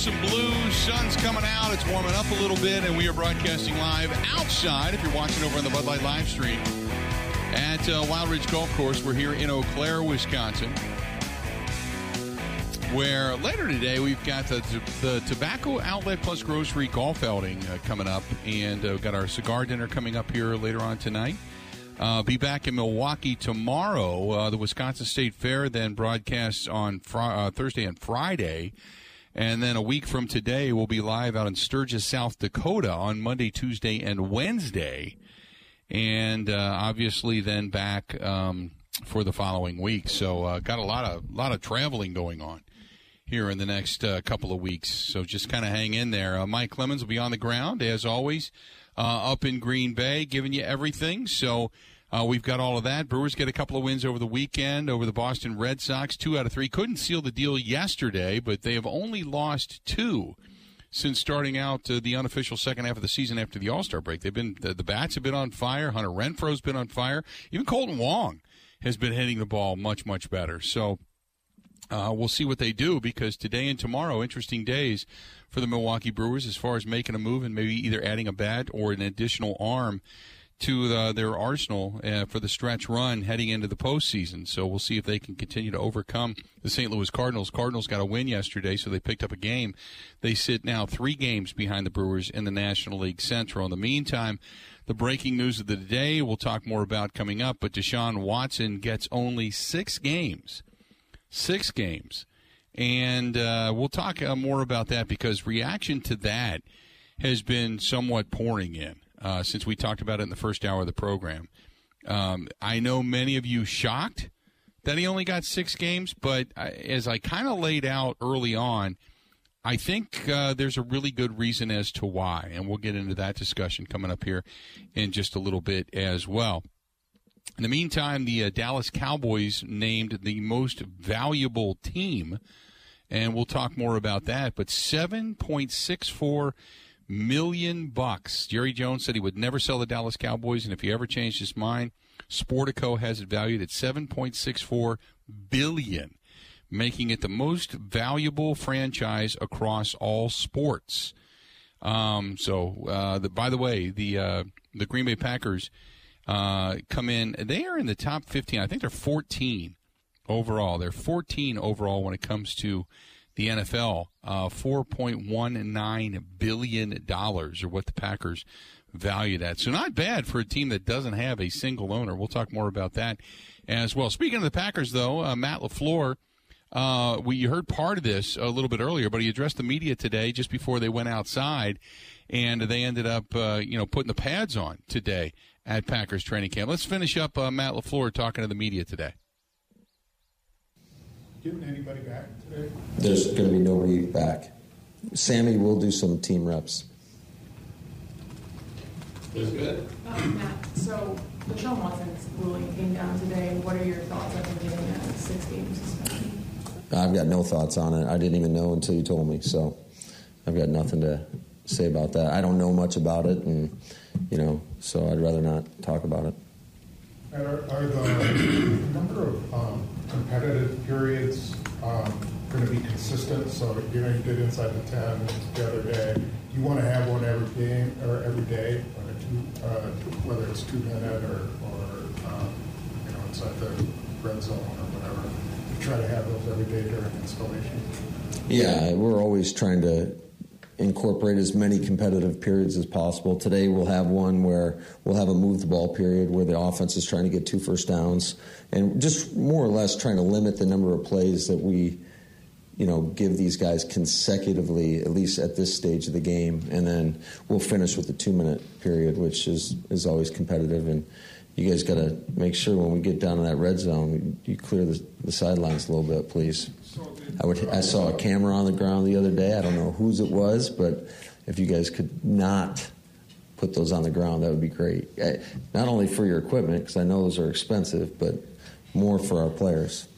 some blues. Sun's coming out. It's warming up a little bit, and we are broadcasting live outside. If you're watching over on the Bud Light live stream at uh, Wild Ridge Golf Course, we're here in Eau Claire, Wisconsin. Where later today we've got the, the Tobacco Outlet Plus Grocery Golf Outing uh, coming up, and uh, we've got our cigar dinner coming up here later on tonight. Uh, be back in Milwaukee tomorrow. Uh, the Wisconsin State Fair then broadcasts on fr- uh, Thursday and Friday. And then a week from today, we'll be live out in Sturgis, South Dakota on Monday, Tuesday, and Wednesday. And uh, obviously then back um, for the following week. So uh, got a lot of lot of traveling going on here in the next uh, couple of weeks. So just kind of hang in there. Mike Clemens will be on the ground as always up in Green Bay, giving you everything. So uh, we've got all of that. Brewers get a couple of wins over the weekend over the Boston Red Sox, two out of three. Couldn't seal the deal yesterday, but they have only lost two since starting out uh, the unofficial second half of the season after the All Star break. They've been the, the, bats have been on fire. Hunter Renfroe's been on fire. Even Kolten Wong has been hitting the ball much much better. So. Uh, we'll see what they do because today and tomorrow, interesting days for the Milwaukee Brewers as far as making a move and maybe either adding a bat or an additional arm to uh, their arsenal uh, for the stretch run heading into the postseason. So we'll see if they can continue to overcome the St. Louis Cardinals. Cardinals got a win yesterday, so they picked up a game. They sit now three games behind the Brewers in the National League Central. In the meantime, the breaking news of the day we'll talk more about coming up, but Deshaun Watson gets only six games. Six games. And uh, we'll talk uh, more about that because reaction to that has been somewhat pouring in uh, since we talked about it in the first hour of the program. Um, I know many of you shocked that he only got six games, but I, as I kind of laid out early on, I think uh, there's a really good reason as to why, and we'll get into that discussion coming up here in just a little bit as well. In the meantime, the uh, Dallas Cowboys named the most valuable team, and we'll talk more about that. But 7.64 million bucks. Jerry Jones said he would never sell the Dallas Cowboys, and if he ever changed his mind, Sportico has it valued at 7.64 billion, making it the most valuable franchise across all sports. Um, so, uh, the, by the way, the uh, the Green Bay Packers uh, come in. They are in the top 15. I think they're 14 overall. They're 14 overall when it comes to the NFL. Uh, $4.19 billion or what the Packers valued at. So not bad for a team that doesn't have a single owner. We'll talk more about that as well. Speaking of the Packers, though, uh, Matt LaFleur, uh, we heard part of this a little bit earlier, but he addressed the media today just before they went outside, and they ended up, uh, you know, putting the pads on today at Packers training camp. Let's finish up uh, Matt LaFleur talking to the media today. Getting anybody back today? There's going to be nobody back. Sammy will do some team reps. That's good. Um, Matt, so the Sean Watson's ruling came down today. What are your thoughts after getting a six game suspension? I've got no thoughts on it. I didn't even know until you told me, so I've got nothing to say about that. I don't know much about it, and you know, so I'd rather not talk about it. Are, are the number of um, competitive periods um, going to be consistent? So you know you did inside the ten the other day. Do You want to have one every game or every day, two, uh, whether it's two minute or, or um, you know inside the red zone or whatever. You try to have those every day during installation. Yeah, we're always trying to incorporate as many competitive periods as possible. Today we'll have one where we'll have a move the ball period where the offense is trying to get two first downs and just more or less trying to limit the number of plays that we you know give these guys consecutively at least at this stage of the game and then we'll finish with the 2 minute period which is is always competitive and you guys got to make sure when we get down to that red zone you clear the, the sidelines a little bit please I would. I saw a camera on the ground the other day. I don't know whose it was, but if you guys could not put those on the ground, that would be great. Not only for your equipment, because I know those are expensive, but more for our players.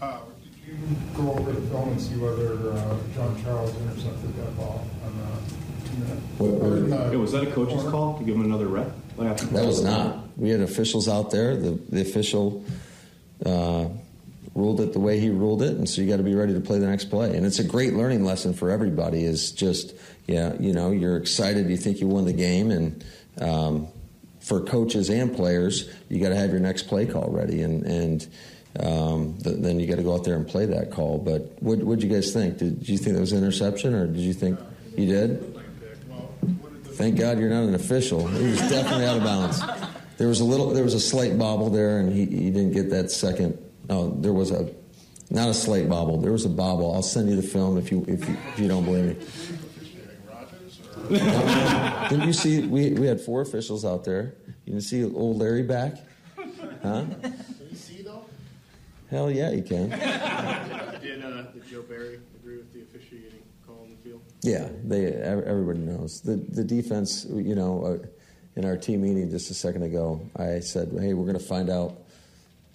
Uh, did you go over the film and see whether uh, Jean-Charles intercepted that ball on the two minute? What, was that a coach's corner? call to give him another rep? That was not. We had officials out there. The, the official. Uh, ruled it the way he ruled it, and so you got to be ready to play the next play. And it's a great learning lesson for everybody. Is just yeah, you know, you're excited, you think you won the game, and um, for coaches and players, you got to have your next play call ready, and and um, th- then you got to go out there and play that call. But what did you guys think? Did, did you think that was an interception, or did you think you did? Thank God you're not an official. He was definitely out of bounds. There was a little, there was a slight bobble there, and he, he didn't get that second. Oh, there was a, not a slight bobble. There was a bobble. I'll send you the film if you if you, if you don't believe me. Didn't you see? We, we had four officials out there. You didn't see old Larry back? Huh? Can you see though? Hell yeah, you can. Did, uh, did Joe Barry agree with the officiating call in the field? Yeah, they everybody knows the the defense. You know, uh, in our team meeting just a second ago, I said, "Hey, we're going to find out."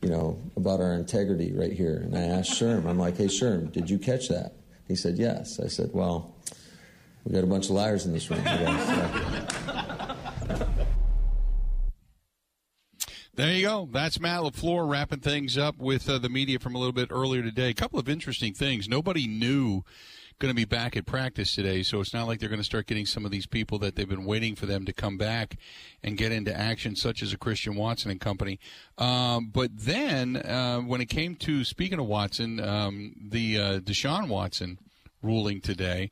You know about our integrity right here, and I asked Sherm. I'm like, "Hey, Sherm, did you catch that?" He said, "Yes." I said, "Well, we got a bunch of liars in this room today." So. There you go. That's Matt LaFleur wrapping things up with uh, the media from a little bit earlier today. A couple of interesting things. Nobody knew going to be back at practice today, so it's not like they're going to start getting some of these people that they've been waiting for them to come back and get into action, such as a Christian Watson and company. Um, but then, uh, when it came to speaking of Watson, um, the uh, Deshaun Watson ruling today.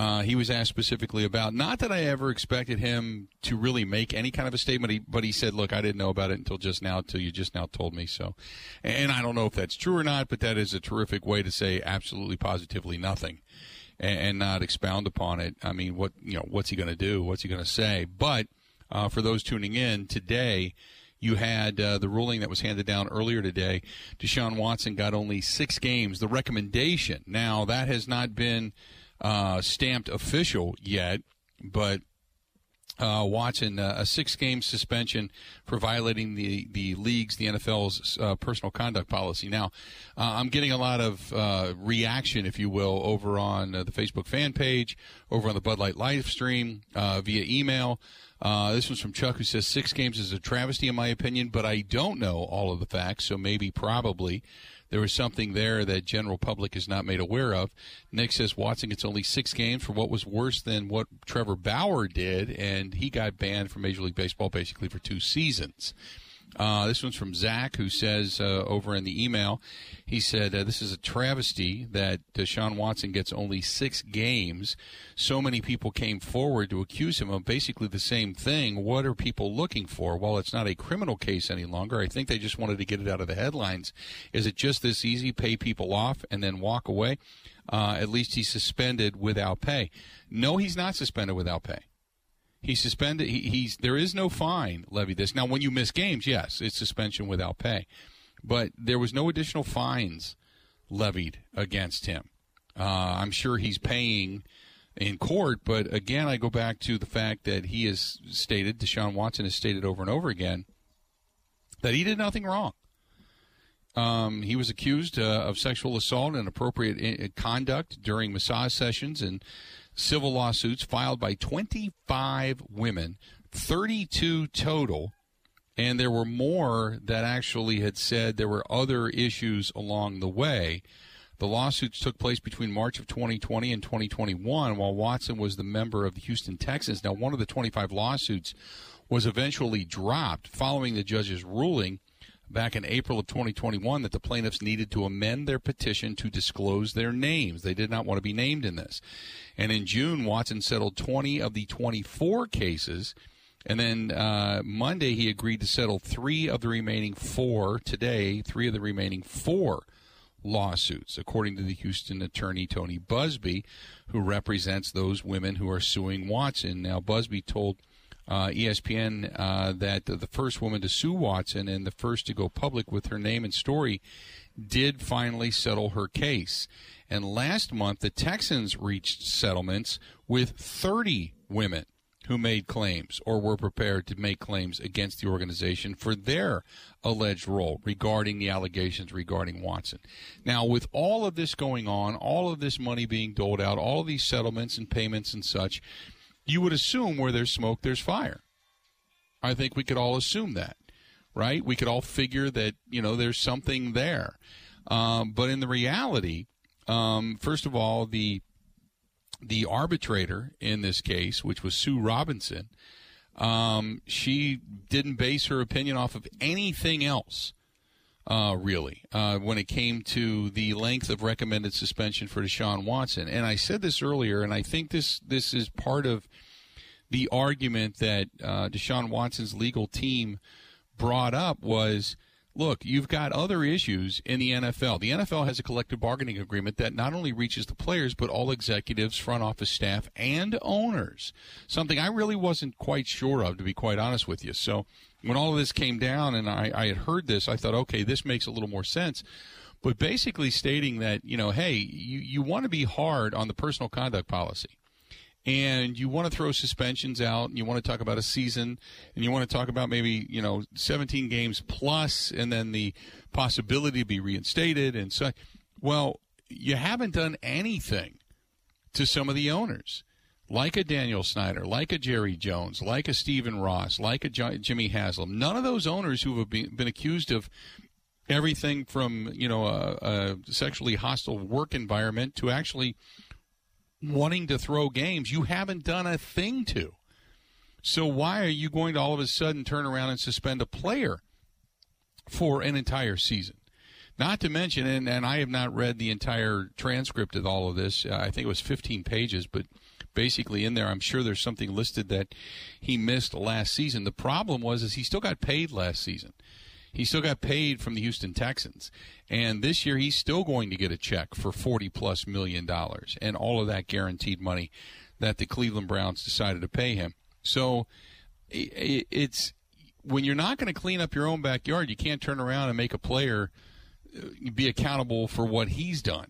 Uh, he was asked specifically about not that I ever expected him to really make any kind of a statement, but he said, "Look, I didn't know about it until just now, until you just now told me so." And I don't know if that's true or not, but that is a terrific way to say absolutely, positively nothing, and, and not expound upon it. I mean, what you know, what's he going to do? What's he going to say? But uh, for those tuning in today. You had uh, the ruling that was handed down earlier today. Deshaun Watson got only six games. The recommendation. Now, that has not been uh, stamped official yet, but uh, Watson uh, a six game suspension for violating the, the league's, the NFL's uh, personal conduct policy. Now, uh, I'm getting a lot of uh, reaction, if you will, over on uh, the Facebook fan page, over on the Bud Light live stream, via email. this one's from Chuck, who says six games is a travesty, in my opinion, but I don't know all of the facts, so maybe, probably there was something there that general public is not made aware of. Nick says Watson gets only six games for what was worse than what Trevor Bauer did, and he got banned from Major League Baseball basically for two seasons. Uh, this one's from Zach, who says uh, over in the email, he said, uh, This is a travesty that Deshaun Watson gets only six games. So many people came forward to accuse him of basically the same thing. What are people looking for? Well, it's not a criminal case any longer. I think they just wanted to get it out of the headlines. Is it just this easy? Pay people off and then walk away? Uh, at least he's suspended without pay. No, he's not suspended without pay. He's suspended. He, he's there is no fine levied this. Now, when you miss games, yes, it's suspension without pay, but there was no additional fines levied against him. Uh, I'm sure he's paying in court, but again, I go back to the fact that he has stated, Deshaun Watson has stated over and over again, that he did nothing wrong. Um, he was accused uh, of sexual assault and inappropriate uh, conduct during massage sessions and civil lawsuits filed by 25 women, 32 total. And there were more that actually had said there were other issues along the way. The lawsuits took place between March of 2020 and 2021 while Watson was the member of the Houston Texans. Now, one of the 25 lawsuits was eventually dropped following the judge's ruling back in April of 2021 that the plaintiffs needed to amend their petition to disclose their names. They did not want to be named in this. And in June, Watson settled 20 of the 24 cases. And then uh, Monday, he agreed to settle three of the remaining four. Today, three of the remaining four lawsuits, according to the Houston attorney Tony Buzbee, who represents those women who are suing Watson. Now, Buzbee told uh, ESPN uh, that the first woman to sue Watson and the first to go public with her name and story did finally settle her case. And last month, the Texans reached settlements with 30 women who made claims or were prepared to make claims against the organization for their alleged role regarding the allegations regarding Watson. Now, with all of this going on, all of this money being doled out, all of these settlements and payments and such, you would assume where there's smoke, there's fire. I think we could all assume that, right? We could all figure that, you know, there's something there. Um, but in the reality, um, first of all, the the arbitrator in this case, which was Sue Robinson, um, she didn't base her opinion off of anything else, uh, really, uh, when it came to the length of recommended suspension for Deshaun Watson. And I said this earlier, and I think this this is part of the argument that uh, Deshaun Watson's legal team brought up was look, you've got other issues in the NFL. The NFL has a collective bargaining agreement that not only reaches the players, but all executives, front office staff, and owners. Something I really wasn't quite sure of, to be quite honest with you. So when all of this came down and I, I had heard this, I thought, okay, this makes a little more sense. But basically stating that, you know, hey, you, you want to be hard on the personal conduct policy and you want to throw suspensions out and you want to talk about a season and you want to talk about maybe you know 17 games plus and then the possibility to be reinstated and so well you haven't done anything to some of the owners like a Daniel Snyder, like a Jerry Jones, like a Stephen Ross, like a Jimmy Haslam. None of those owners who have been, been accused of everything from you know a, a sexually hostile work environment to actually wanting to throw games you haven't done a thing to. So why are you going to all of a sudden turn around and suspend a player for an entire season? Not to mention, and, and I have not read the entire transcript of all of this. Uh, I think it was 15 pages, but basically in there, I'm sure there's something listed that he missed last season. The problem was is he still got paid last season. He still got paid from the Houston Texans. And this year he's still going to get a check for 40 plus million dollars and all of that guaranteed money that the Cleveland Browns decided to pay him. So it's when you're not going to clean up your own backyard, you can't turn around and make a player uh, be accountable for what he's done.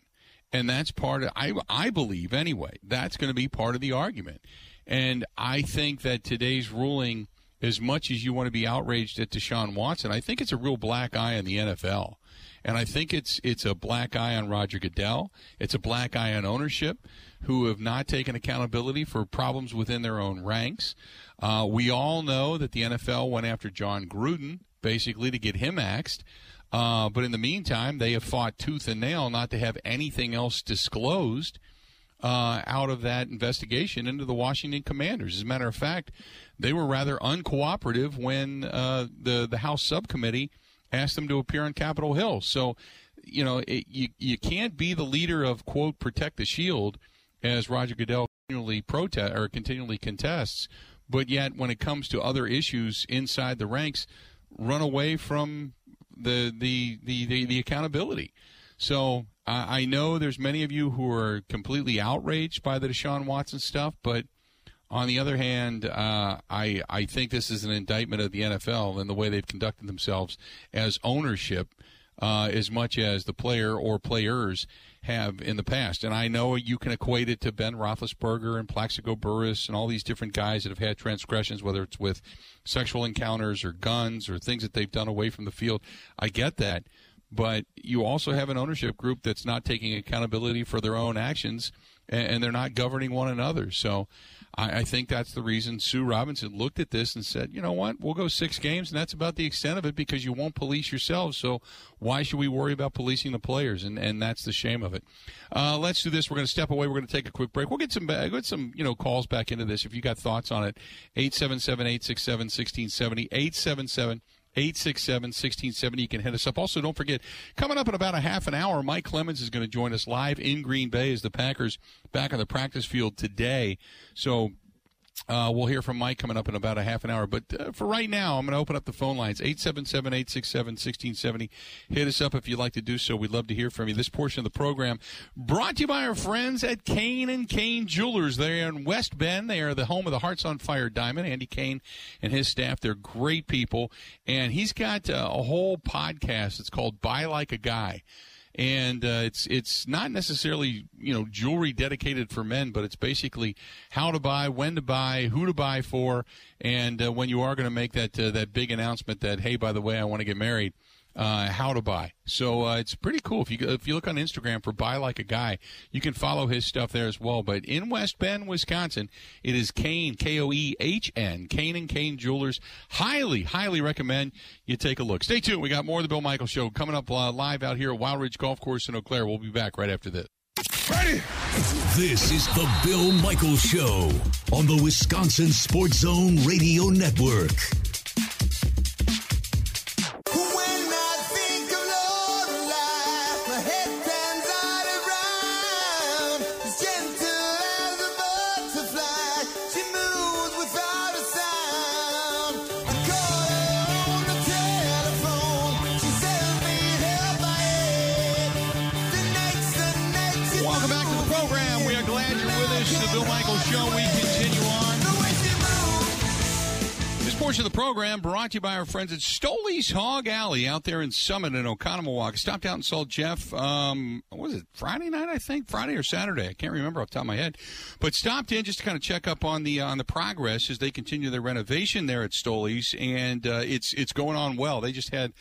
And that's part of I I believe anyway. That's going to be part of the argument. And I think that today's ruling as much as you want to be outraged at Deshaun Watson, I think it's a real black eye on the NFL. And I think it's it's a black eye on Roger Goodell. It's a black eye on ownership who have not taken accountability for problems within their own ranks. Uh, we all know that the NFL went after Jon Gruden basically to get him axed. Uh, but in the meantime, they have fought tooth and nail not to have anything else disclosed uh, out of that investigation into the Washington Commanders. As a matter of fact, they were rather uncooperative when uh, the the House subcommittee asked them to appear on Capitol Hill. So, you know, it, you you can't be the leader of quote protect the shield, as Roger Goodell continually protest or continually contests, but yet when it comes to other issues inside the ranks, run away from the the the, the, the accountability. So I know there's many of you who are completely outraged by the Deshaun Watson stuff, but on the other hand, uh, I I think this is an indictment of the NFL and the way they've conducted themselves as ownership, uh, as much as the player or players have in the past. And I know you can equate it to Ben Roethlisberger and Plaxico Burress and all these different guys that have had transgressions, whether it's with sexual encounters or guns or things that they've done away from the field. I get that but you also have an ownership group that's not taking accountability for their own actions and, they're not governing one another. So I, I, think that's the reason Sue Robinson looked at this and said, you know what, we'll go six games, and that's about the extent of it because you won't police yourselves. So why should we worry about policing the players? And, and that's the shame of it. Uh, let's do this. We're going to step away. We're going to take a quick break. We'll get some get some you know calls back into this if you got thoughts on it. 877 867 1670 877 867 1670. You can hit us up. Also, don't forget, coming up in about a half an hour, Mike Clemens is going to join us live in Green Bay as the Packers back on the practice field today. So uh, we'll hear from Mike coming up in about a half an hour. But uh, for right now, I'm going to open up the phone lines 877 867 1670. Hit us up if you'd like to do so. We'd love to hear from you. This portion of the program brought to you by our friends at Koehn and Koehn Jewelers. They're in West Bend. They are the home of the Hearts on Fire Diamond. Andy Koehn and his staff, they're great people. And he's got uh, a whole podcast. It's called Buy Like a Guy and uh, it's it's not necessarily you know jewelry dedicated for men, but it's basically how to buy, when to buy, who to buy for, and uh, when you are going to make that uh, that big announcement that hey, by the way, I want to get married. Uh, how to buy. So uh, it's pretty cool. If you if you look on Instagram for Buy Like a Guy, you can follow his stuff there as well. But in West Bend, Wisconsin, it is Koehn K O E H N Koehn and Koehn Jewelers. Highly, highly recommend you take a look. Stay tuned. We got more of the Bill Michaels Show coming up uh, live out here at Wild Ridge Golf Course in Eau Claire. We'll be back right after this. Ready? This is the Bill Michaels Show on the Wisconsin Sports Zone Radio Network. Program brought to you by our friends at Stoley's Hog Alley out there in Summit in Oconomowoc. Stopped out and saw Jeff, um, was it, Friday night, I think? Friday or Saturday. I can't remember off the top of my head. But stopped in just to kind of check up on the on the progress as they continue their renovation there at Stoley's. And uh, it's, it's going on well. They just had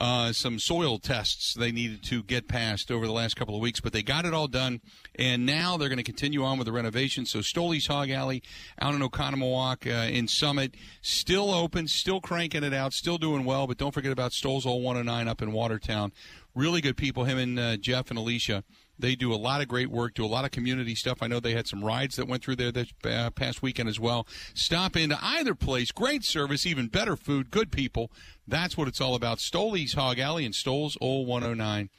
uh, some soil tests they needed to get past over the last couple of weeks, but they got it all done, and now they're going to continue on with the renovation. So Stoley's Hog Alley out in Oconomowoc uh, in Summit, still open, still cranking it out, still doing well, but don't forget about Stoles Old 109 up in Watertown. Really good people, him and uh, Jeff and Alicia. They do a lot of great work, do a lot of community stuff. I know they had some rides that went through there this uh, past weekend as well. Stop into either place. Great service, even better food, good people. That's what it's all about. Stoley's Hog Alley and Stoles Old 109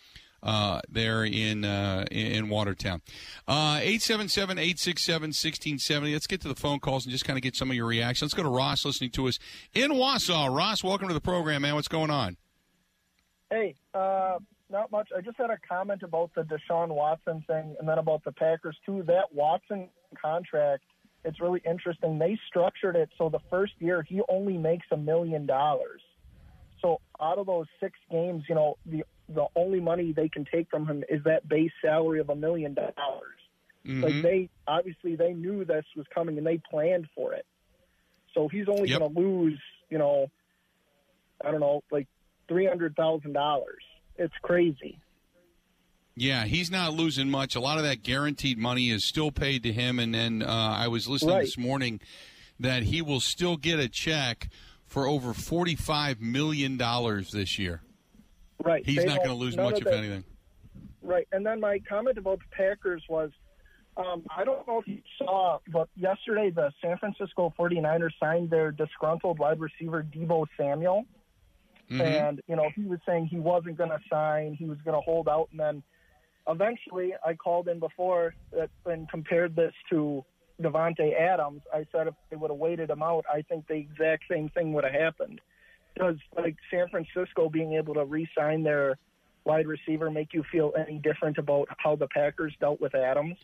uh, there in uh, in Watertown. Uh, 877 867 1670. Let's get to the phone calls and just kind of get some of your reactions. Let's go to Ross listening to us in Wausau. Ross, welcome to the program, man. What's going on? Hey, uh, not much. I just had a comment about the Deshaun Watson thing and then about the Packers, too. That Watson contract, it's really interesting. They structured it so the first year he only makes a million dollars. So out of those six games, you know, the the only money they can take from him is that base salary of a million dollars. Like mm-hmm. they obviously they knew this was coming and they planned for it. So he's only Yep. going to lose, you know, I don't know, like three hundred thousand dollars. It's crazy. Yeah, he's not losing much. A lot of that guaranteed money is still paid to him. And then uh, I was listening Right. this morning that he will still get a check for over $45 million this year. Right. He's They not going to lose much, of if the- anything. Right. And then my comment about the Packers was um, I don't know if you saw, but yesterday the San Francisco 49ers signed their disgruntled wide receiver Deebo Samuel. Mm-hmm. And, you know, he was saying he wasn't going to sign, he was going to hold out. And then eventually I called in before that, and compared this to Davante Adams. I said if they would have waited him out, I think the exact same thing would have happened. Does like San Francisco being able to re-sign their wide receiver make you feel any different about how the Packers dealt with Adams?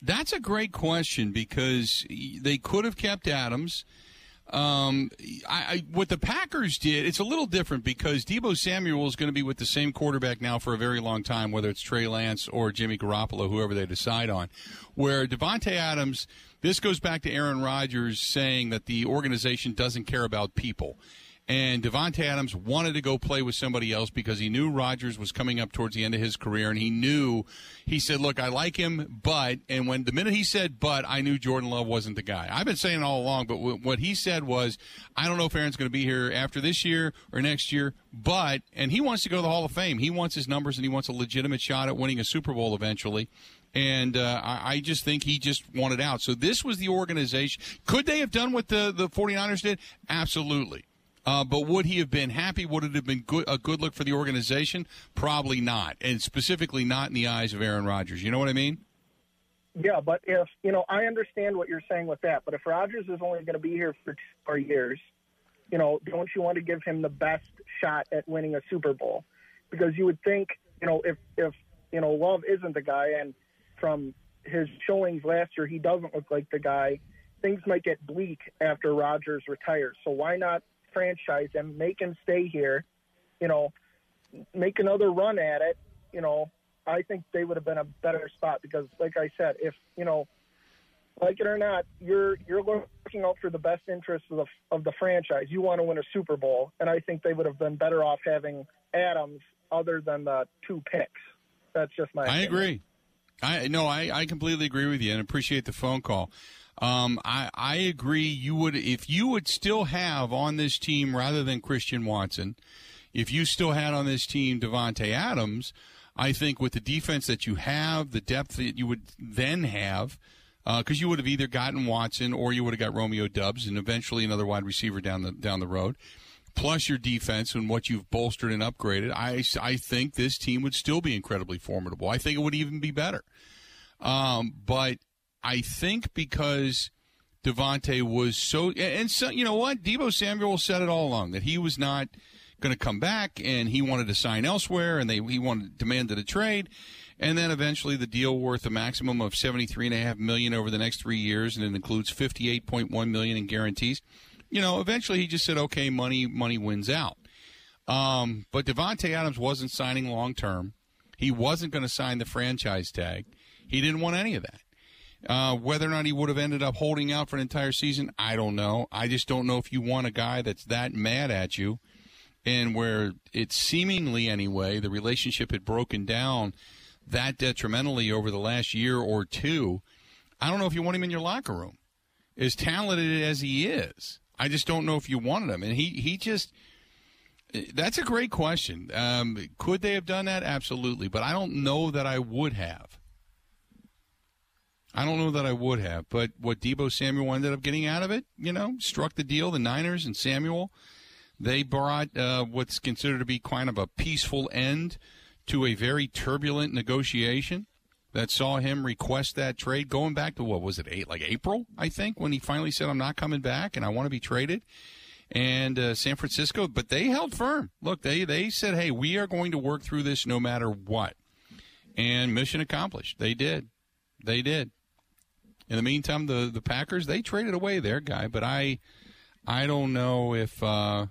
That's a great question because they could have kept Adams. Um, I, I, what the Packers did, it's a little different because Deebo Samuel is going to be with the same quarterback now for a very long time, whether it's Trey Lance or Jimmy Garoppolo, whoever they decide on. Where Davante Adams, this goes back to Aaron Rodgers saying that the organization doesn't care about people. And Davante Adams wanted to go play with somebody else because he knew Rodgers was coming up towards the end of his career, and he knew he said, "Look, I like him, but." And when the minute he said "but," I knew Jordan Love wasn't the guy. I've been saying all along, but w- what he said was, "I don't know if Aaron's going to be here after this year or next year, but." And he wants to go to the Hall of Fame. He wants his numbers, and he wants a legitimate shot at winning a Super Bowl eventually. And uh, I, I just think he just wanted out. So this was the organization. Could they have done what the, the 49ers did? Absolutely. Uh, but would he have been happy? Would it have been good, a good look for the organization? Probably not, and specifically not in the eyes of Aaron Rodgers. You know what I mean? Yeah, but if you know, I understand what you're saying with that. But if Rodgers is only going to be here for two more years, you know, don't you want to give him the best shot at winning a Super Bowl? Because you would think, you know, if if you know Love isn't the guy, and from his showings last year, he doesn't look like the guy. Things might get bleak after Rodgers retires. So why not franchise him, make him stay here? You know, make another run at it. You know, I think they would have been a better spot because, like I said, if you know, like it or not, you're you're looking out for the best interests of the of the franchise. You want to win a Super Bowl, and I think they would have been better off having Adams other than the two picks. That's just my. I opinion. agree. I no, I, I completely agree with you and appreciate the phone call. Um, I I agree. You would if you would still have on this team rather than Christian Watson, if you still had on this team Davante Adams, I think with the defense that you have, the depth that you would then have, because uh, you would have either gotten Watson or you would have got Romeo Doubs and eventually another wide receiver down the down the road. Plus your defense and what you've bolstered and upgraded, I, I think this team would still be incredibly formidable. I think it would even be better. Um, but I think because Davante was so, and so, you know what? Deebo Samuel said it all along that he was not going to come back and he wanted to sign elsewhere and they he wanted demanded a trade. And then eventually the deal worth a maximum of seventy three and a half million over the next three years, and it includes fifty eight point one million in guarantees. You know, eventually he just said, "Okay, money money wins out." Um, but Davante Adams wasn't signing long term. He wasn't going to sign the franchise tag. He didn't want any of that. Uh, whether or not he would have ended up holding out for an entire season, I don't know. I just don't know if you want a guy that's that mad at you, and where it seemingly anyway the relationship had broken down that detrimentally over the last year or two. I don't know if you want him in your locker room. As talented as he is, I just don't know if you wanted him. And he he just that's a great question. Um, could they have done that? Absolutely, but I don't know that I would have. I don't know that I would have, but what Deebo Samuel ended up getting out of it, you know, struck the deal. The Niners and Samuel, they brought uh, what's considered to be kind of a peaceful end to a very turbulent negotiation that saw him request that trade going back to what was it, eight, like April, I think, when he finally said, I'm not coming back and I want to be traded. And uh, San Francisco, but they held firm. Look, they, they said, hey, we are going to work through this no matter what. And mission accomplished. They did. They did. In the meantime, the, the Packers, they traded away their guy, but I I don't know if uh,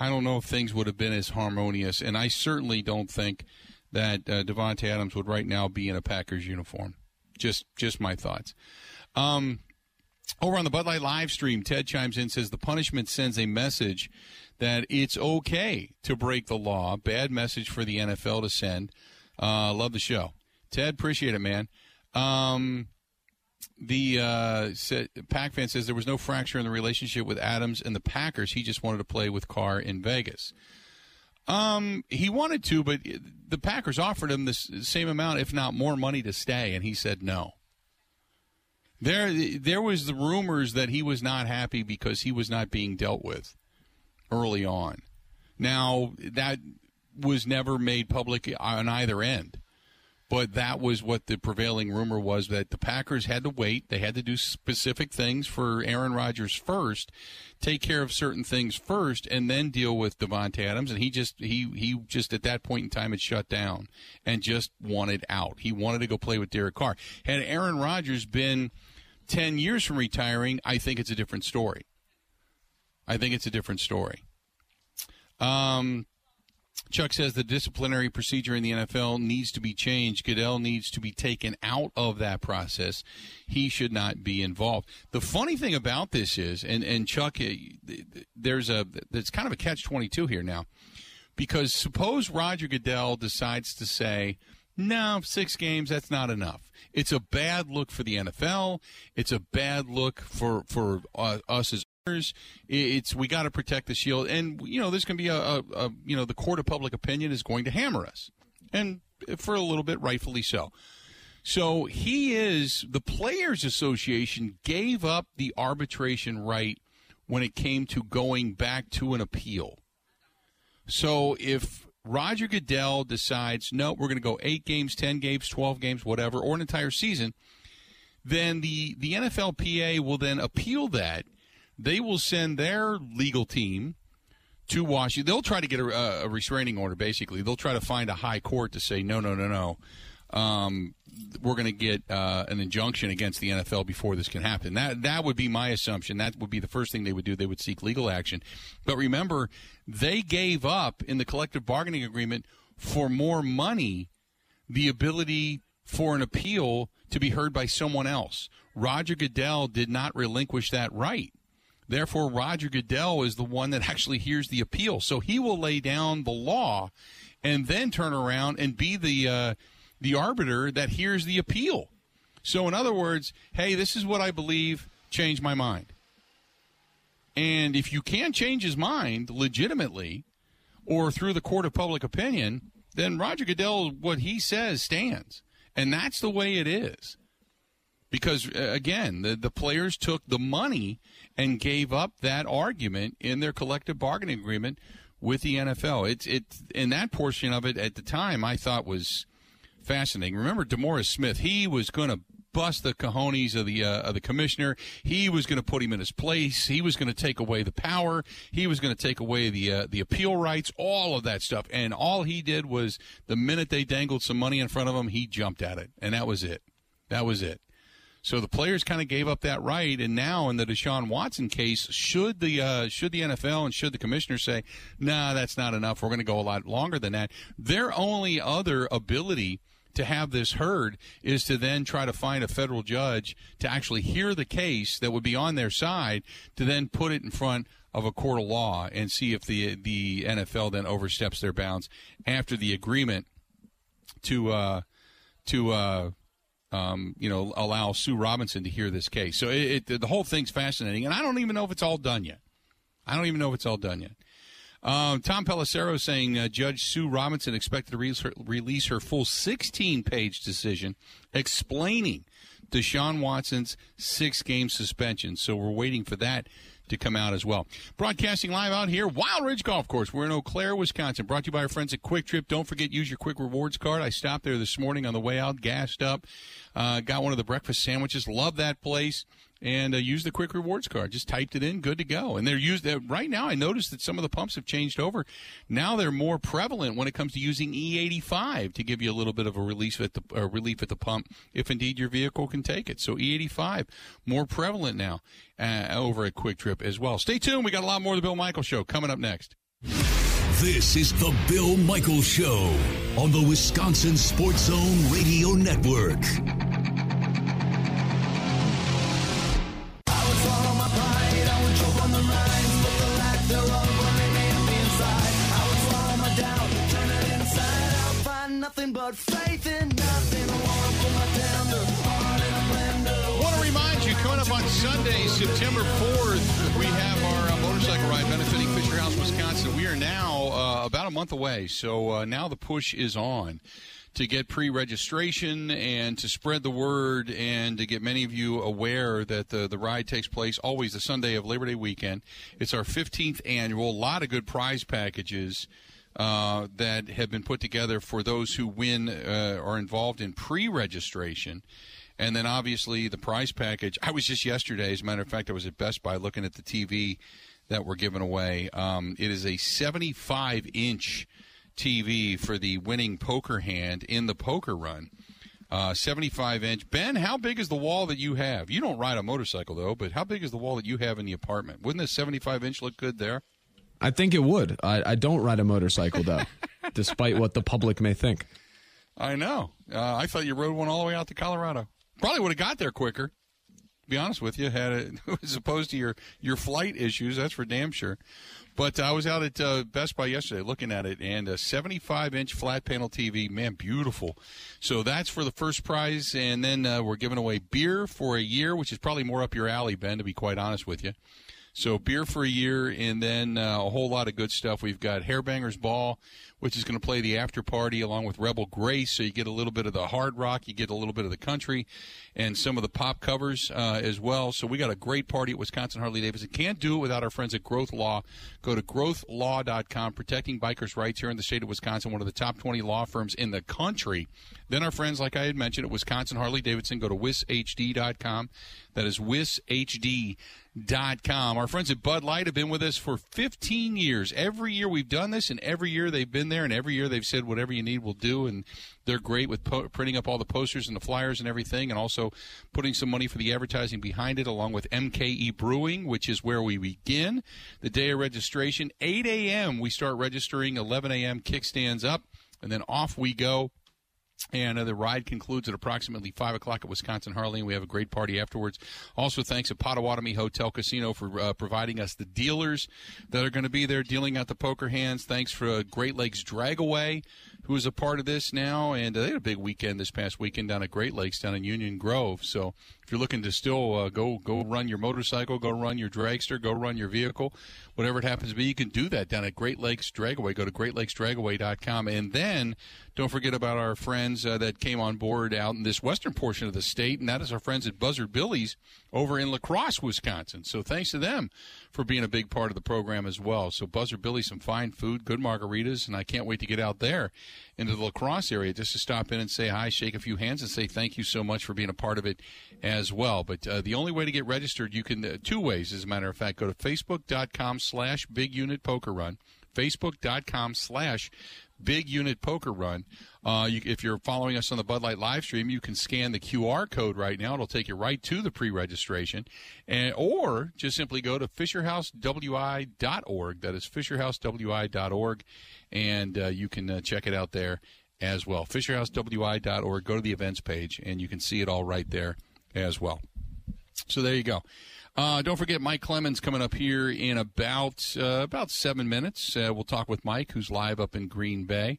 I don't know if things would have been as harmonious, and I certainly don't think that uh, Davante Adams would right now be in a Packers uniform. Just just my thoughts. Um, over on the Bud Light live stream, Ted chimes in says the punishment sends a message that it's okay to break the law. Bad message for the NFL to send. Uh, love the show, Ted. Appreciate it, man. Um, the uh, Pack fan says there was no fracture in the relationship with Adams and the Packers. He just wanted to play with Carr in Vegas. Um, he wanted to, but the Packers offered him the same amount, if not more, money to stay, and he said no. There, there was the rumors that he was not happy because he was not being dealt with early on. Now that was never made public on either end but that was what the prevailing rumor was that the Packers had to wait. They had to do specific things for Aaron Rodgers first, take care of certain things first, and then deal with Davante Adams. And he just he he just at that point in time had shut down and just wanted out. He wanted to go play with Derek Carr. Had Aaron Rodgers been ten years from retiring, I think it's a different story. I think it's a different story. Um, Chuck says the disciplinary procedure in the NFL needs to be changed. Goodell needs to be taken out of that process. He should not be involved. The funny thing about this is, and, and Chuck, eh, there's a there's kind of a catch twenty two here now, because suppose Roger Goodell decides to say, no, six games that's not enough. It's a bad look for the NFL. It's a bad look for for uh, us as it's we got to protect the shield, and you know there's going to be a, a, a, you know the court of public opinion is going to hammer us, and for a little bit, rightfully so. So he is the Players Association gave up the arbitration right when it came to going back to an appeal. So if Roger Goodell decides no, we're going to go eight games, ten games, twelve games, whatever, or an entire season, then the the NFLPA will then appeal that they will send their legal team to Washington. They'll try to get a, a, restraining order. Basically, they'll try to find a high court to say no, no, no, no. Um, we're going to get uh, an injunction against the NFL before this can happen. That that would be my assumption. That would be the first thing they would do. They would seek legal action. But remember, they gave up in the collective bargaining agreement for more money the ability for an appeal to be heard by someone else. Roger Goodell did not relinquish that right. Therefore, Roger Goodell is the one that actually hears the appeal. So he will lay down the law and then turn around and be the uh, the arbiter that hears the appeal. So, in other words, hey, this is what I believe. Change my mind. And if you can change his mind legitimately or through the court of public opinion, then Roger Goodell, what he says stands. And that's the way it is. Because, uh, again, the, the players took the money and gave up that argument in their collective bargaining agreement with the NFL. It's it in that portion of it at the time I thought was fascinating. Remember DeMaurice Smith? He was going to bust the cojones of the uh, of the commissioner. He was going to put him in his place. He was going to take away the power. He was going to take away the uh, the appeal rights. All of that stuff. And all he did was the minute they dangled some money in front of him, he jumped at it, and that was it. That was it. So the players kind of gave up that right, and now in the Deshaun Watson case, should the uh, should the NFL and should the commissioner say, "Nah, that's not enough. We're going to go a lot longer than that." Their only other ability to have this heard is to then try to find a federal judge to actually hear the case that would be on their side to then put it in front of a court of law and see if the the NFL then oversteps their bounds after the agreement to uh, to uh, um, you know allow Sue Robinson to hear this case. So it, it, the whole thing's fascinating, and I don't even know if it's all done yet. I don't even know if it's all done yet. Um, Tom Pelissero saying uh, Judge Sue Robinson expected to her, release her full 16 page decision explaining Deshaun Watson's six game suspension. So we're waiting for that to come out as well. Broadcasting live out here, Wild Ridge Golf Course. We're in Eau Claire, Wisconsin. Brought to you by our friends at Kwik Trip. Don't forget, use your Kwik Rewards card. I stopped there this morning on the way out, gassed up, uh, got one of the breakfast sandwiches. Love that place and uh, use the Kwik Rewards card. Just typed it in, good to go. And they're used uh, right now. I noticed that some of the pumps have changed over. Now they're more prevalent when it comes to using E85 to give you a little bit of a relief at the uh, relief at the pump, if indeed your vehicle can take it. So E85 more prevalent now uh, over at Kwik Trip as well. Stay tuned. We got a lot more of the Bill Michael Show coming up next. This is the Bill Michael Show on the Wisconsin Sports Zone Radio Network. Want to remind you, coming up on Sunday, September 4th, we have our uh, motorcycle ride benefiting Fisher House, Wisconsin. We are now uh, about a month away, so uh, now the push is on to get pre-registration and to spread the word and to get many of you aware that the, the ride takes place always the Sunday of Labor Day weekend. It's our 15th annual. A lot of good prize packages uh, that have been put together for those who win uh, are involved in pre-registration. And then obviously the prize package. I was just yesterday, as a matter of fact, I was at Best Buy looking at the TV that we're giving away. Um, it is a 75 inch TV for the winning poker hand in the poker run. Uh, 75 inch. Ben, how big is the wall that you have? You don't ride a motorcycle though, but how big is the wall that you have in the apartment? Wouldn't this 75 inch look good there? I think it would. I, I don't ride a motorcycle though, despite what the public may think. I know. Uh, I thought you rode one all the way out to Colorado. Probably would have got there quicker. To be honest with you, had it as opposed to your your flight issues. That's for damn sure. But I was out at uh, Best Buy yesterday looking at it, and a 75 inch flat panel TV, man, beautiful. So that's for the first prize, and then uh, we're giving away beer for a year, which is probably more up your alley, Ben, to be quite honest with you. So beer for a year, and then uh, a whole lot of good stuff. We've got Hairbangers Ball, which is going to play the after party along with Rebel Grace. So you get a little bit of the hard rock, you get a little bit of the country, and some of the pop covers uh, as well. So we got a great party at Wisconsin Harley Davidson. Can't do it without our friends at Growth Law. Go to growthlaw.com, protecting bikers' rights here in the state of Wisconsin, one of the top 20 law firms in the country. Then our friends, like I had mentioned, at Wisconsin Harley Davidson, go to wishd.com. That is wishd.com com. Our friends at Bud Light have been with us for 15 years. Every year we've done this, and every year they've been there, and every year they've said, whatever you need, we'll do. And they're great with po- printing up all the posters and the flyers and everything, and also putting some money for the advertising behind it, along with MKE Brewing, which is where we begin the day of registration. 8 a.m. we start registering, 11 a.m. kickstands up, and then off we go And uh, the ride concludes at approximately 5 o'clock at Wisconsin Harley, and we have a great party afterwards. Also, thanks to Potawatomi Hotel Casino for uh, providing us the dealers that are going to be there dealing out the poker hands. Thanks for uh, Great Lakes Dragaway, who is a part of this now. And uh, they had a big weekend this past weekend down at Great Lakes, down in Union Grove. So if you're looking to still uh, go go run your motorcycle, go run your dragster, go run your vehicle, whatever it happens to be, you can do that down at Great Lakes Dragaway. Go to greatlakesdragaway.com. And then don't forget about our friends uh, that came on board out in this western portion of the state, and that is our friends at Buzzard Billy's over in La Crosse, Wisconsin. So thanks to them for being a big part of the program as well. So Buzzard Billy, some fine food, good margaritas, and I can't wait to get out there into the lacrosse area just to stop in and say hi, shake a few hands, and say thank you so much for being a part of it as well. But uh, the only way to get registered, you can uh, two ways, as a matter of fact, go to facebook.com slash big unit poker run facebook.com slash big unit poker run. Uh, you, if you're following us on the Bud Light live stream, you can scan the QR code right now. It'll take you right to the pre-registration, and or just simply go to FisherHouseWI.org. That is FisherHouseWI.org, and uh, you can uh, check it out there as well. FisherHouseWI.org. Go to the events page, and you can see it all right there as well. So there you go. Uh, don't forget Mike Clemens coming up here in about uh, about seven minutes. Uh, we'll talk with Mike, who's live up in Green Bay.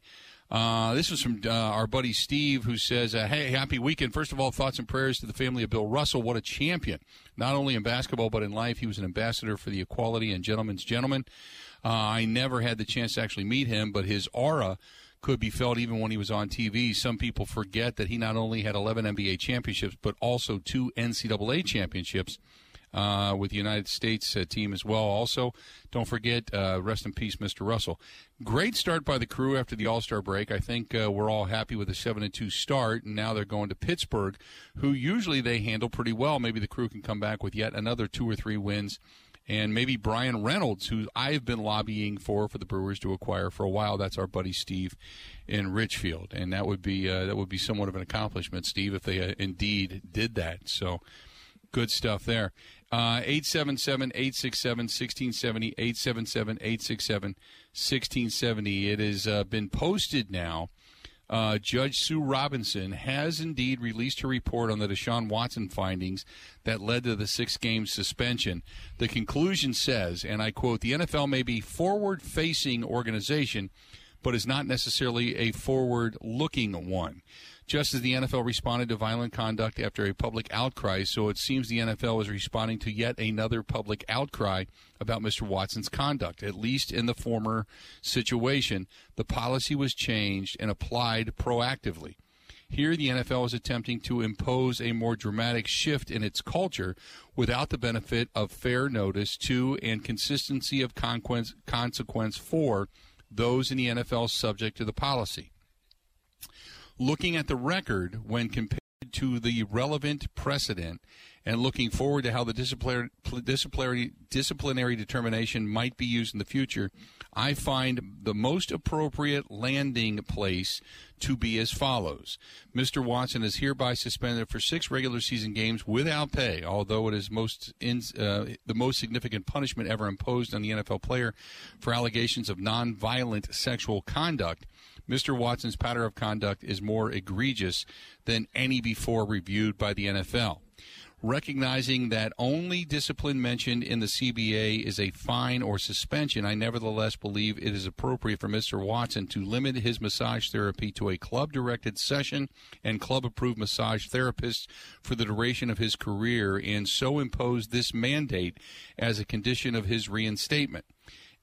Uh, this was from uh, our buddy Steve, who says, uh, "Hey, happy weekend! First of all, thoughts and prayers to the family of Bill Russell. What a champion! Not only in basketball but in life. He was an ambassador for the equality and gentleman's gentleman. I never had the chance to actually meet him, but his aura." could be felt even when he was on TV. Some people forget that he not only had 11 NBA championships, but also two NCAA championships uh, with the United States uh, team as well. Also, don't forget, uh, rest in peace, Mr. Russell. Great start by the crew after the All Star break. I think uh, we're all happy with a seven and two start, and now they're going to Pittsburgh, who usually they handle pretty well. Maybe the crew can come back with yet another two or three wins. And maybe Bryan Reynolds, who I've been lobbying for for the Brewers to acquire for a while. That's our buddy Steve in Richfield, and that would be uh, that would be somewhat of an accomplishment, Steve, if they uh, indeed did that. So, good stuff there. Uh, 877 867 1670, 877 867 1670. It has uh, been posted now. Uh, Judge Sue Robinson has indeed released her report on the Deshaun Watson findings that led to the six game suspension. The conclusion says, and I quote, the NFL may be forward facing organization, but is not necessarily a forward looking one just as the NFL responded to violent conduct after a public outcry. So it seems the NFL is responding to yet another public outcry about Mr. Watson's conduct. At least in the former situation, the policy was changed and applied proactively. Here, the NFL is attempting to impose a more dramatic shift in its culture without the benefit of fair notice to and consistency of consequence for those in the NFL subject to the policy looking at the record when compared to the relevant precedent and looking forward to how the disciplinary, disciplinary, disciplinary determination might be used in the future, I find the most appropriate landing place to be as follows. Mr. Watson is hereby suspended for six regular season games without pay, although it is most in, uh, the most significant punishment ever imposed on the NFL player for allegations of nonviolent sexual conduct. Mr. Watson's pattern of conduct is more egregious than any before reviewed by the NFL. Recognizing that only discipline mentioned in the CBA is a fine or suspension, I nevertheless believe it is appropriate for Mr. Watson to limit his massage therapy to a club directed session and club approved massage therapist for the duration of his career and so impose this mandate as a condition of his reinstatement.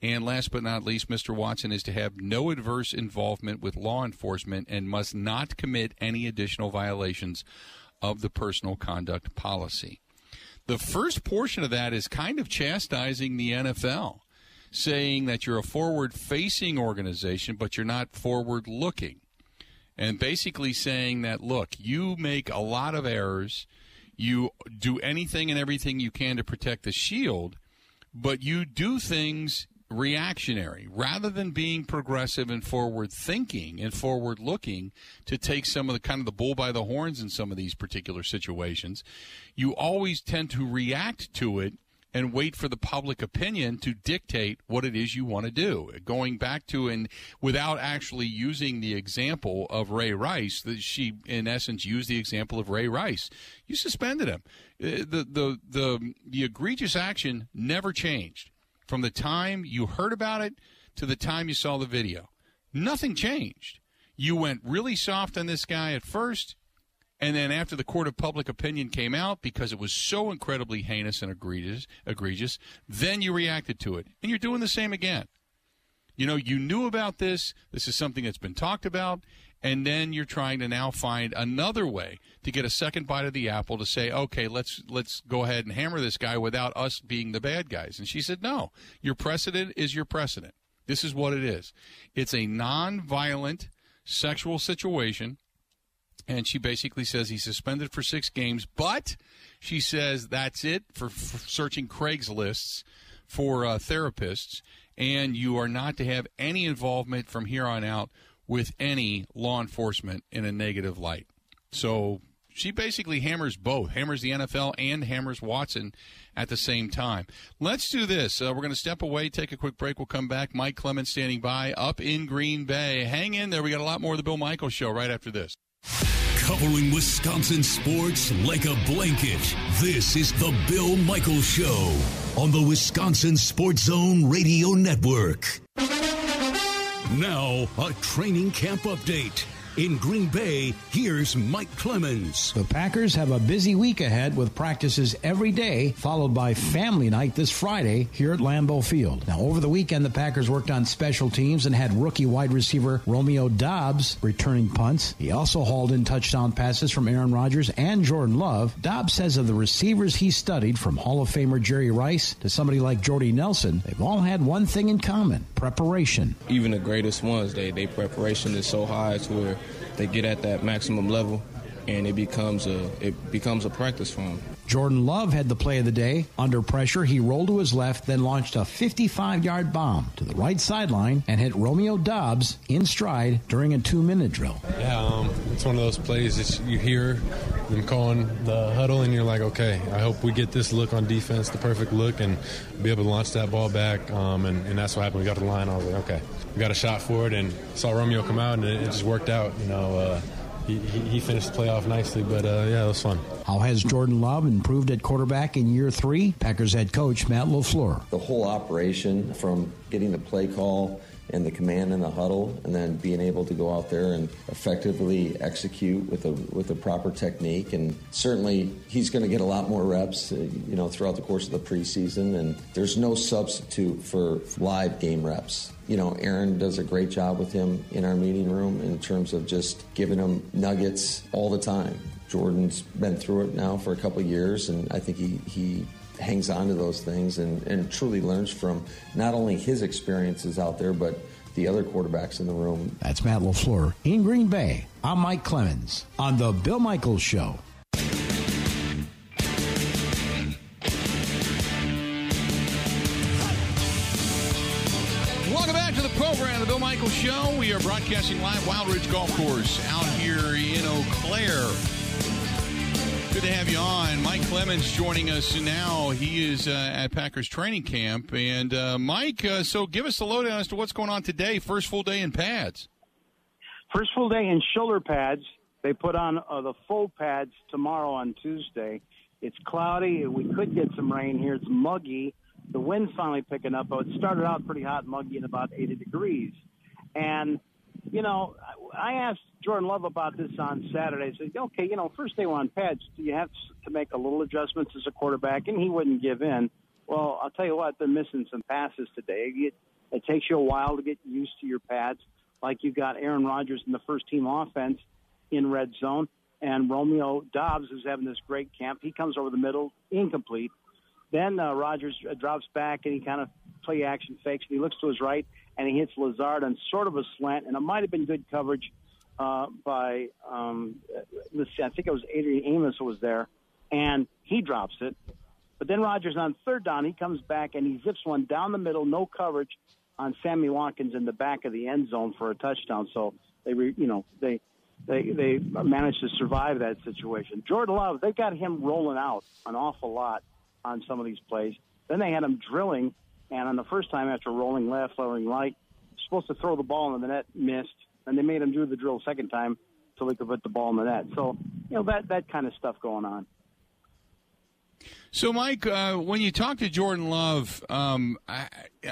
And last but not least, Mr. Watson is to have no adverse involvement with law enforcement and must not commit any additional violations of the personal conduct policy. The first portion of that is kind of chastising the NFL, saying that you're a forward facing organization, but you're not forward looking. And basically saying that, look, you make a lot of errors, you do anything and everything you can to protect the shield, but you do things reactionary rather than being progressive and forward thinking and forward looking to take some of the kind of the bull by the horns in some of these particular situations you always tend to react to it and wait for the public opinion to dictate what it is you want to do. Going back to and without actually using the example of Ray Rice, that she in essence used the example of Ray Rice. You suspended him. Uh, the the the the egregious action never changed from the time you heard about it to the time you saw the video. Nothing changed. You went really soft on this guy at first and then after the court of public opinion came out, because it was so incredibly heinous and egregious, egregious, then you reacted to it. And you're doing the same again. You know, you knew about this. This is something that's been talked about. And then you're trying to now find another way to get a second bite of the apple to say, okay, let's let's go ahead and hammer this guy without us being the bad guys. And she said, no, your precedent is your precedent. This is what it is. It's a non-violent sexual situation and she basically says he's suspended for six games, but she says that's it for, for searching Craigslist's for uh, therapists, and you are not to have any involvement from here on out with any law enforcement in a negative light. So she basically hammers both, hammers the NFL and hammers Watson at the same time. Let's do this. Uh, we're going to step away, take a quick break. We'll come back. Mike Clemens standing by up in Green Bay. Hang in there. We got a lot more of the Bill Michaels show right after this. Covering Wisconsin sports like a blanket. This is the Bill Michaels Show on the Wisconsin Sports Zone Radio Network. Now, a training camp update. In Green Bay, here's Mike Clemens. The Packers have a busy week ahead with practices every day, followed by family night this Friday here at Lambeau Field. Now, over the weekend, the Packers worked on special teams and had rookie wide receiver Romeo Doubs returning punts. He also hauled in touchdown passes from Aaron Rodgers and Jordan Love. Doubs says of the receivers he studied, from Hall of Famer Jerry Rice to somebody like Jordy Nelson, they've all had one thing in common preparation. Even the greatest ones, they, they preparation is so high to where they get at that maximum level and it becomes a it becomes a practice for them. Jordan Love had the play of the day. Under pressure, he rolled to his left, then launched a 55-yard bomb to the right sideline and hit Romeo Doubs in stride during a two-minute drill. Yeah, um, it's one of those plays that you hear them calling the huddle, and you're like, okay, I hope we get this look on defense, the perfect look, and be able to launch that ball back. Um, and, and, that's what happened. We got to the line. I was like, okay, we got a shot for it, and saw Romeo come out, and it, it just worked out. You know. Uh, he, he, finished the playoff nicely, but uh, yeah, it was fun. How has Jordan Love improved at quarterback in year three? Packers head coach Matt LaFleur. The whole operation from getting the play call and the command in the huddle, and then being able to go out there and effectively execute with a with a proper technique. And certainly, he's going to get a lot more reps, uh, you know, throughout the course of the preseason. And there's no substitute for live game reps you know, Aaron does a great job with him in our meeting room in terms of just giving him nuggets all the time. Jordan's been through it now for a couple years, and I think he, he hangs on to those things and, and truly learns from not only his experiences out there, but the other quarterbacks in the room. That's Matt LaFleur in Green Bay. I'm Mike Clemens on The Bill Michaels Show. Welcome back to the program, the Bill Michaels Show. We are broadcasting live Wild Ridge Golf Course out here in Eau Claire. Good to have you on. Mike Clemens joining us now. He is uh, at Packers training camp. And uh, Mike, uh, so give us the lowdown as to what's going on today. First full day in pads. First full day in shoulder pads. They put on uh, the full pads tomorrow on Tuesday. It's cloudy. We could get some rain here. It's muggy the wind's finally picking up. But it started out pretty hot, muggy, and about 80 degrees. And you know, I asked Jordan Love about this on Saturday. Said, okay, you know, first day on pads. You have to make a little adjustments as a quarterback? And he wouldn't give in. Well, I'll tell you what, they're missing some passes today. It, it takes you a while to get used to your pads. Like you got Aaron Rodgers in the first team offense in red zone, and Romeo Doubs is having this great camp. He comes over the middle, incomplete. Then uh, Rodgers uh, drops back and he kind of play action fakes. And he looks to his right and he hits Lazard on sort of a slant, and it might have been good coverage uh, by um, let's see, I think it was Adrian Amos was there, and he drops it. But then Rodgers on third down, he comes back and he zips one down the middle, no coverage on Sammy Watkins in the back of the end zone for a touchdown. So they, re, you know, they they they managed to survive that situation. Jordan Love, they got him rolling out an awful lot on some of these plays. Then they had him drilling, and on the first time after rolling left, rolling right, supposed to throw the ball in the net, missed, and they made him do the drill second time so he could put the ball in the net. So you know that that kind of stuff going on. So, Mike, uh, when you talk to Jordan Love, um, I,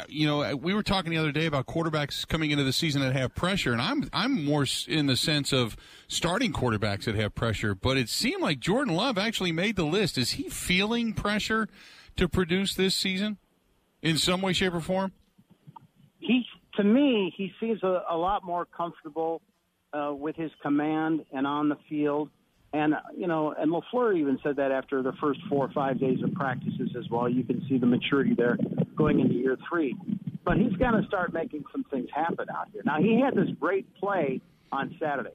you know, we were talking the other day about quarterbacks coming into the season that have pressure, and I'm I'm more in the sense of starting quarterbacks that have pressure. But it seemed like Jordan Love actually made the list. Is he feeling pressure to produce this season in some way, shape, or form? He, to me, he seems a, a lot more comfortable uh, with his command and on the field. And you know, and Lafleur even said that after the first four or five days of practices as well. You can see the maturity there going into year three. But he's got to start making some things happen out here. Now he had this great play on Saturday,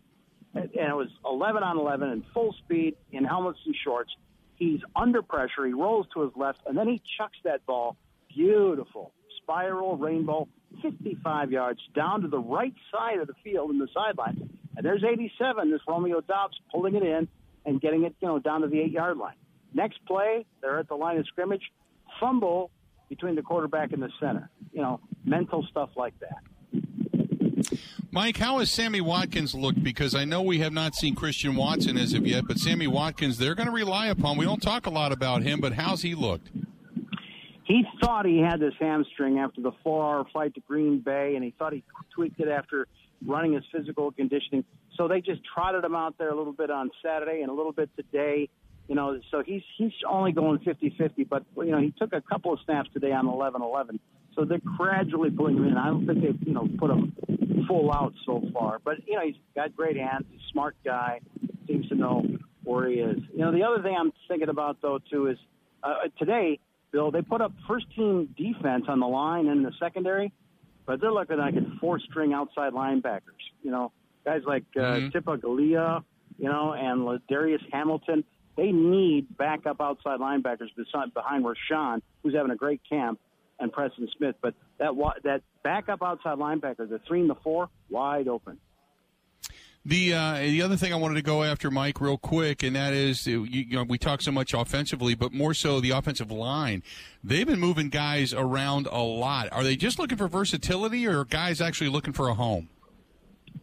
and it was 11 on 11 in full speed in helmets and shorts. He's under pressure. He rolls to his left, and then he chucks that ball. Beautiful spiral rainbow, 55 yards down to the right side of the field in the sideline and there's 87, this Romeo Doubs pulling it in and getting it, you know, down to the eight yard line. Next play, they're at the line of scrimmage, fumble between the quarterback and the center. You know, mental stuff like that. Mike, how has Sammy Watkins looked? Because I know we have not seen Christian Watson as of yet, but Sammy Watkins, they're going to rely upon. We don't talk a lot about him, but how's he looked? He thought he had this hamstring after the four hour flight to Green Bay, and he thought he tweaked it after running his physical conditioning. So they just trotted him out there a little bit on Saturday and a little bit today. You know, so he's he's only going 50-50, but you know he took a couple of snaps today on 11-11. So they're gradually pulling him in. I don't think they've you know put him full out so far, but you know he's got great hands. He's a smart guy. Seems to know where he is. You know, the other thing I'm thinking about though too is uh, today, Bill, they put up first team defense on the line and in the secondary but they're looking like a four string outside linebackers. You know, guys like uh, mm-hmm. Tipa Galeai, you know, and Darius Hamilton. They need backup outside linebackers behind Rashan, who's having a great camp, and Preston Smith. But that that backup outside linebacker, the three and the four, wide open. The uh, the other thing I wanted to go after, Mike, real quick, and that is you, you, know we talk so much offensively, but more so the offensive line. They've been moving guys around a lot. Are they just looking for versatility, or are guys actually looking for a home?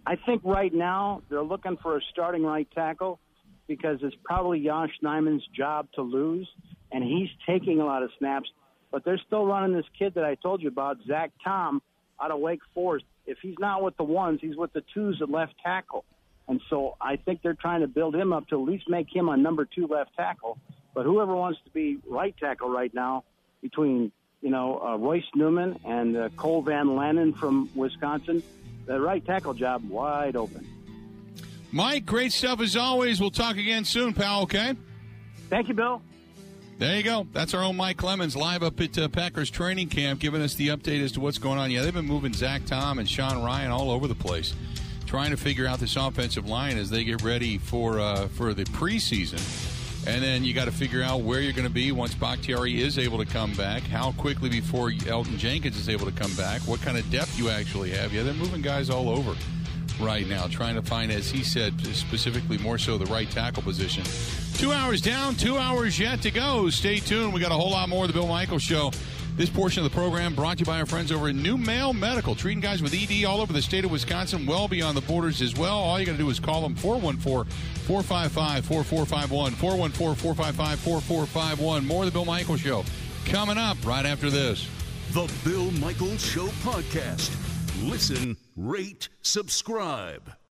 I think right now they're looking for a starting right tackle because it's probably Yosh Nijman's job to lose, and he's taking a lot of snaps. But they're still running this kid that I told you about, Zach Tom, out of Wake Forest if he's not with the ones, he's with the twos at left tackle. And so I think they're trying to build him up to at least make him a number two left tackle. But whoever wants to be right tackle right now, between you know uh, Royce Newman and uh, Cole Van Lanen from Wisconsin, the right tackle job wide open. Mike, great stuff as always. We'll talk again soon, pal. Okay. Thank you, Bill. There you go. That's our own Mike Clemens live up at uh, Packers training camp, giving us the update as to what's going on. Yeah, they've been moving Zach Tom and Sean Rhyan all over the place, trying to figure out this offensive line as they get ready for uh, for the preseason. And then you got to figure out where you're going to be once Bakhtiari is able to come back. How quickly before Elgton Jenkins is able to come back? What kind of depth you actually have? Yeah, they're moving guys all over right now, trying to find, as he said, specifically more so the right tackle position. Two hours down, two hours yet to go. Stay tuned. We got a whole lot more of the Bill Michaels Show. This portion of the program brought to you by our friends over at NuMale Medical, treating guys with ED all over the state of Wisconsin, well beyond the borders as well. All you got to do is call them 414 455 4451. 414 455 4451. More of the Bill Michaels Show coming up right after this. The Bill Michaels Show podcast. Listen, rate, subscribe.